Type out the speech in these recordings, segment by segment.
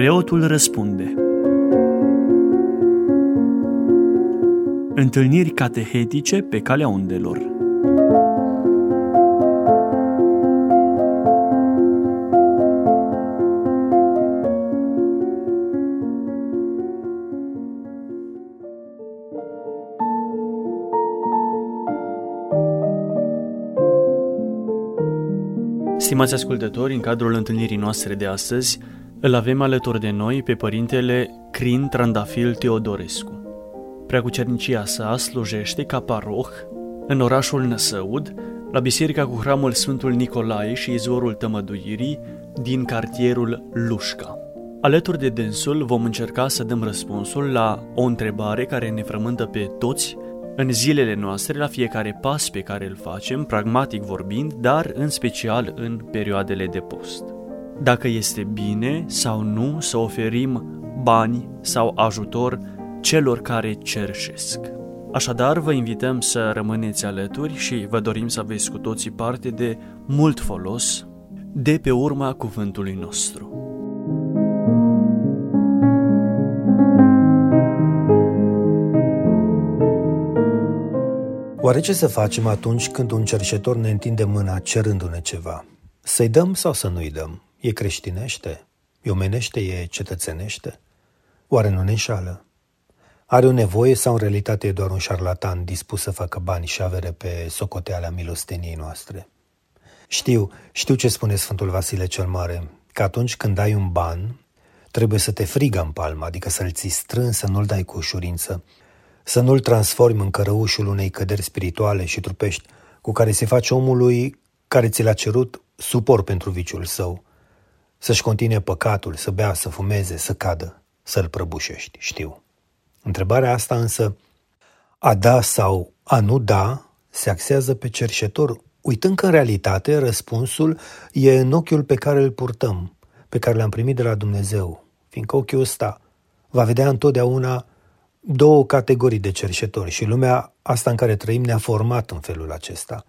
Preotul răspunde. Întâlniri catehetice pe calea undelor. Stimați ascultători, în cadrul întâlnirii noastre de astăzi, îl avem alături de noi pe părintele Crin Trandafil Teodorescu. Preacucernicia sa slujește ca paroh în orașul Năsăud, la biserica cu hramul Sfântul Nicolae și izvorul tămăduirii din cartierul Lușca. Alături de dânsul vom încerca să dăm răspunsul la o întrebare care ne frământă pe toți în zilele noastre, la fiecare pas pe care îl facem, pragmatic vorbind, dar în special în perioadele de post. Dacă este bine sau nu să oferim bani sau ajutor celor care cerșesc. Așadar, vă invităm să rămâneți alături și vă dorim să aveți cu toții parte de mult folos de pe urma cuvântului nostru. Oare ce să facem atunci când un cerșetor ne întinde mâna cerându-ne ceva? Să-i dăm sau să nu-i dăm? E creștinește? E omenește? E cetățenește? Oare nu ne înșală? Are o nevoie sau în realitate e doar un șarlatan dispus să facă bani și avere pe socoteala milosteniei noastre? Știu, știu ce spune Sfântul Vasile cel Mare, că atunci când ai un ban, trebuie să te frigă în palmă, adică să-l ții strâns, să nu-l dai cu ușurință, să nu-l transformi în cărăușul unei căderi spirituale și trupești cu care se face omului care ți l-a cerut suport pentru viciul său, să-și continue păcatul, să bea, să fumeze, să cadă, să-l prăbușești, știu. Întrebarea asta însă, a da sau a nu da, se axează pe cerșetor, uitând că în realitate răspunsul e în ochiul pe care îl purtăm, pe care l-am primit de la Dumnezeu, fiindcă ochiul ăsta va vedea întotdeauna două categorii de cerșetori și lumea asta în care trăim ne-a format în felul acesta.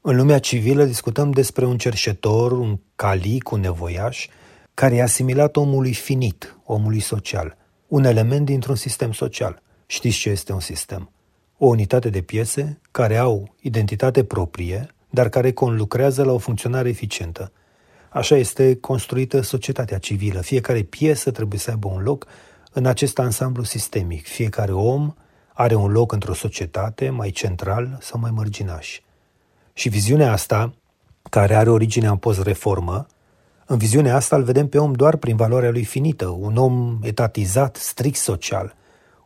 În lumea civilă discutăm despre un cerșetor, un calic, un nevoiaș, care e asimilat omului finit, omului social, un element dintr-un sistem social. Știți ce este un sistem? O unitate de piese care au identitate proprie, dar care conlucrează la o funcționare eficientă. Așa este construită societatea civilă. Fiecare piesă trebuie să aibă un loc în acest ansamblu sistemic. Fiecare om are un loc într-o societate mai central sau mai mărginaș. Și viziunea asta, care are originea în post-reformă, în viziunea asta îl vedem pe om doar prin valoarea lui finită, un om etatizat, strict social,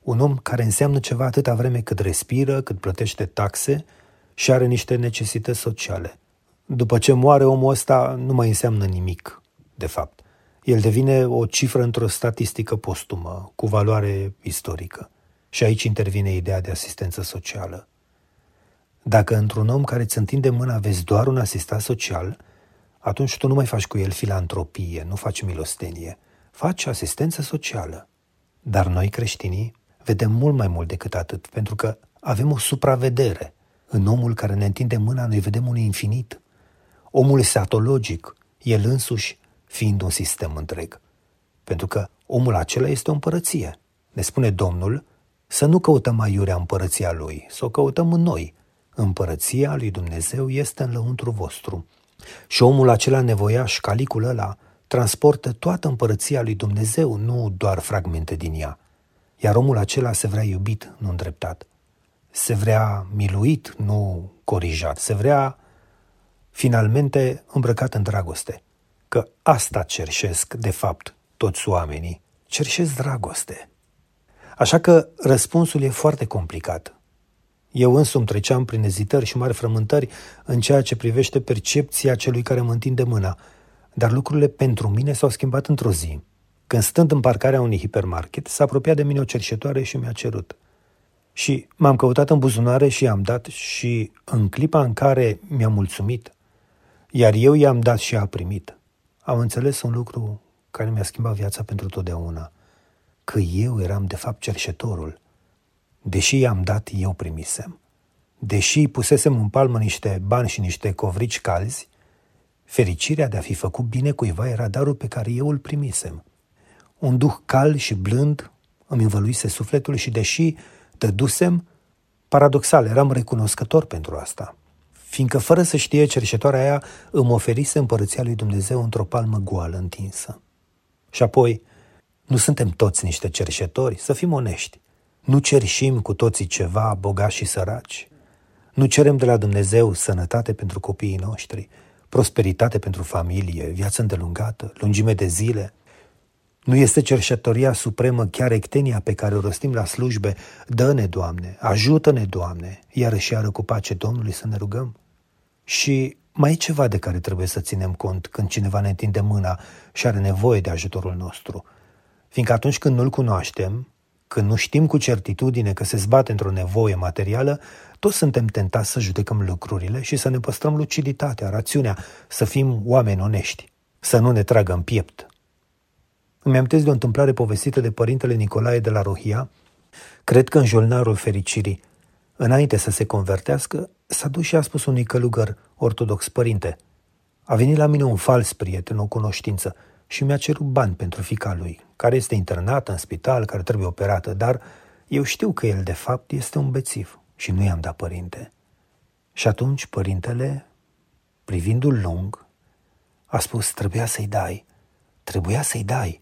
un om care înseamnă ceva atâta vreme cât respiră, cât plătește taxe și are niște necesități sociale. După ce moare omul ăsta, nu mai înseamnă nimic, de fapt el devine o cifră într-o statistică postumă, cu valoare istorică. Și aici intervine ideea de asistență socială. Dacă într-un om care îți întinde mâna vezi doar un asistat social, atunci tu nu mai faci cu el filantropie, nu faci milostenie, faci asistență socială. Dar noi creștinii vedem mult mai mult decât atât, pentru că avem o supravedere. În omul care ne întinde mâna, noi vedem un infinit. Omul este atologic, el însuși fiind un sistem întreg. Pentru că omul acela este o împărăție. Ne spune Domnul să nu căutăm aiurea împărăția Lui, să o căutăm în noi. Împărăția lui Dumnezeu este în lăuntru vostru. Și omul acela nevoiaș, calicul ăla, transportă toată împărăția lui Dumnezeu, nu doar fragmente din ea. Iar omul acela se vrea iubit, nu îndreptat. Se vrea miluit, nu corijat. Se vrea finalmente îmbrăcat în dragoste că asta cerșesc, de fapt, toți oamenii. Cerșesc dragoste. Așa că răspunsul e foarte complicat. Eu însumi treceam prin ezitări și mari frământări în ceea ce privește percepția celui care mă întinde mâna, dar lucrurile pentru mine s-au schimbat într-o zi. Când stând în parcarea unui hipermarket, s-a apropiat de mine o cerșetoare și mi-a cerut. Și m-am căutat în buzunare și i-am dat și în clipa în care mi-a mulțumit, iar eu i-am dat și a primit, am înțeles un lucru care mi-a schimbat viața pentru totdeauna, că eu eram de fapt cerșetorul. Deși i-am dat, eu primisem. Deși pusesem în palmă niște bani și niște covrici calzi, fericirea de a fi făcut bine cuiva era darul pe care eu îl primisem. un duh cal și blând îmi învăluise sufletul și deși dusem, paradoxal, eram recunoscător pentru asta. Fiindcă fără să știe cerșetoarea aia îmi oferise împărăția lui Dumnezeu într-o palmă goală întinsă. Și apoi, nu suntem toți niște cerșetori, să fim onești. Nu cerșim cu toții ceva, bogați și săraci. Nu cerem de la Dumnezeu sănătate pentru copiii noștri, prosperitate pentru familie, viață îndelungată, lungime de zile. Nu este cerșătoria supremă chiar ectenia pe care o rostim la slujbe, dă-ne, Doamne, ajută-ne, Doamne, iar și iară cu pace Domnului să ne rugăm? Și mai e ceva de care trebuie să ținem cont când cineva ne întinde mâna și are nevoie de ajutorul nostru. Fiindcă atunci când nu-l cunoaștem, când nu știm cu certitudine că se zbate într-o nevoie materială, toți suntem tentați să judecăm lucrurile și să ne păstrăm luciditatea, rațiunea, să fim oameni onești, să nu ne tragă în piept. Îmi amintesc de o întâmplare povestită de părintele Nicolae de la Rohia, cred că în jolnarul fericirii, înainte să se convertească, s-a dus și a spus unui călugăr ortodox, părinte, a venit la mine un fals prieten, o cunoștință, și mi-a cerut bani pentru fica lui, care este internată în spital, care trebuie operată, dar eu știu că el de fapt este un bețiv și nu i-am dat părinte. Și atunci părintele, privindu-l lung, a spus, trebuia să-i dai, trebuia să-i dai,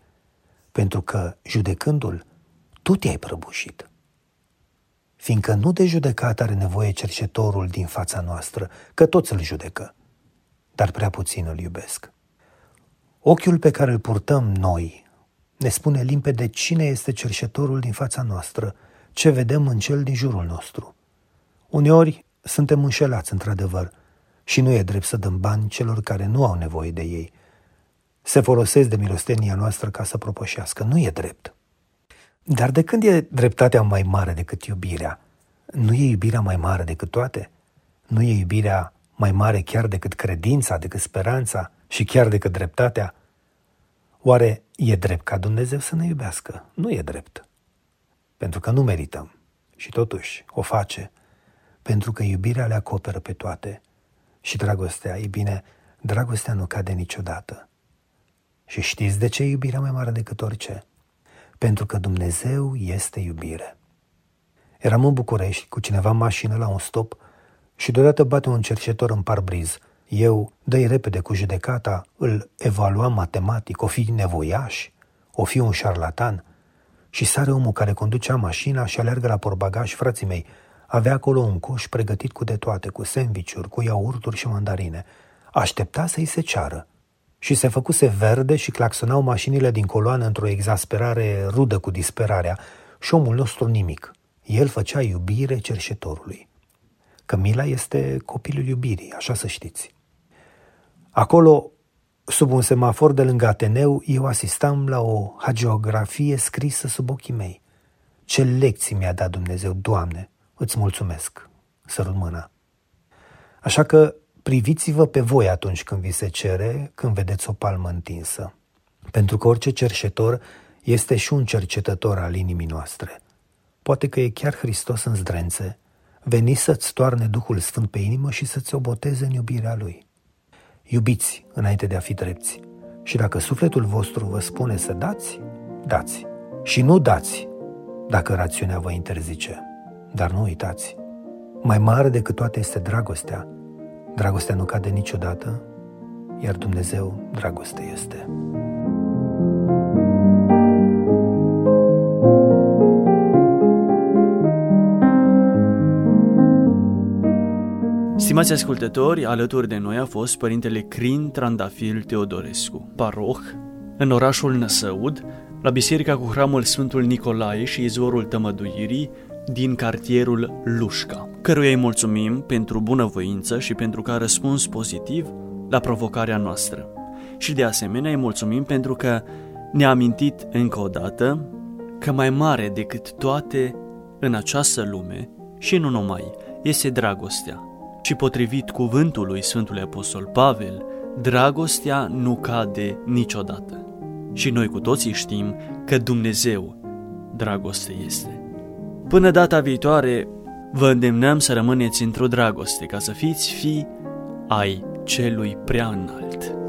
pentru că, judecându-l, tu te-ai prăbușit. Fiindcă nu de judecat are nevoie cercetorul din fața noastră, că toți îl judecă, dar prea puțin îl iubesc. Ochiul pe care îl purtăm noi ne spune limpede cine este cerșetorul din fața noastră, ce vedem în cel din jurul nostru. Uneori suntem înșelați, într-adevăr, și nu e drept să dăm bani celor care nu au nevoie de ei. Se folosesc de milostenia noastră ca să propășească. Nu e drept. Dar de când e dreptatea mai mare decât iubirea? Nu e iubirea mai mare decât toate? Nu e iubirea mai mare chiar decât credința, decât speranța și chiar decât dreptatea? Oare e drept ca Dumnezeu să ne iubească? Nu e drept. Pentru că nu merităm. Și totuși o face. Pentru că iubirea le acoperă pe toate. Și dragostea, e bine, dragostea nu cade niciodată. Și știți de ce e iubirea mai mare decât orice? Pentru că Dumnezeu este iubire. Eram în București cu cineva în mașină la un stop și deodată bate un cercetor în parbriz – eu, dă repede cu judecata, îl evaluam matematic, o fi nevoiaș, o fi un șarlatan. Și sare omul care conducea mașina și alergă la porbagaj, frații mei. Avea acolo un coș pregătit cu de toate, cu sandvișuri, cu iaurturi și mandarine. Aștepta să-i se ceară. Și se făcuse verde și claxonau mașinile din coloană într-o exasperare rudă cu disperarea. Și omul nostru nimic. El făcea iubire cerșetorului. Că Mila este copilul iubirii, așa să știți. Acolo, sub un semafor de lângă Ateneu, eu asistam la o hagiografie scrisă sub ochii mei. Ce lecții mi-a dat Dumnezeu, Doamne, îți mulțumesc, sărut mâna. Așa că priviți-vă pe voi atunci când vi se cere, când vedeți o palmă întinsă. Pentru că orice cercetor este și un cercetător al inimii noastre. Poate că e chiar Hristos în zdrențe, veni să-ți toarne Duhul Sfânt pe inimă și să-ți o boteze în iubirea Lui. Iubiți înainte de a fi drepți. Și dacă sufletul vostru vă spune să dați, dați. Și nu dați dacă rațiunea vă interzice. Dar nu uitați, mai mare decât toate este dragostea. Dragostea nu cade niciodată, iar Dumnezeu dragoste este. Stimați ascultători, alături de noi a fost părintele Crin Trandafil Teodorescu, paroh, în orașul Năsăud, la biserica cu hramul Sfântul Nicolae și izvorul tămăduirii din cartierul Lușca, căruia îi mulțumim pentru bunăvoință și pentru că a răspuns pozitiv la provocarea noastră. Și de asemenea îi mulțumim pentru că ne-a amintit încă o dată că mai mare decât toate în această lume și nu numai, este dragostea și potrivit cuvântului Sfântului Apostol Pavel, dragostea nu cade niciodată. Și noi cu toții știm că Dumnezeu dragoste este. Până data viitoare, vă îndemnăm să rămâneți într-o dragoste ca să fiți fi ai celui prea înalt.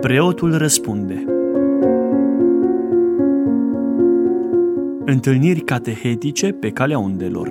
Preotul răspunde. Întâlniri catehetice pe calea undelor.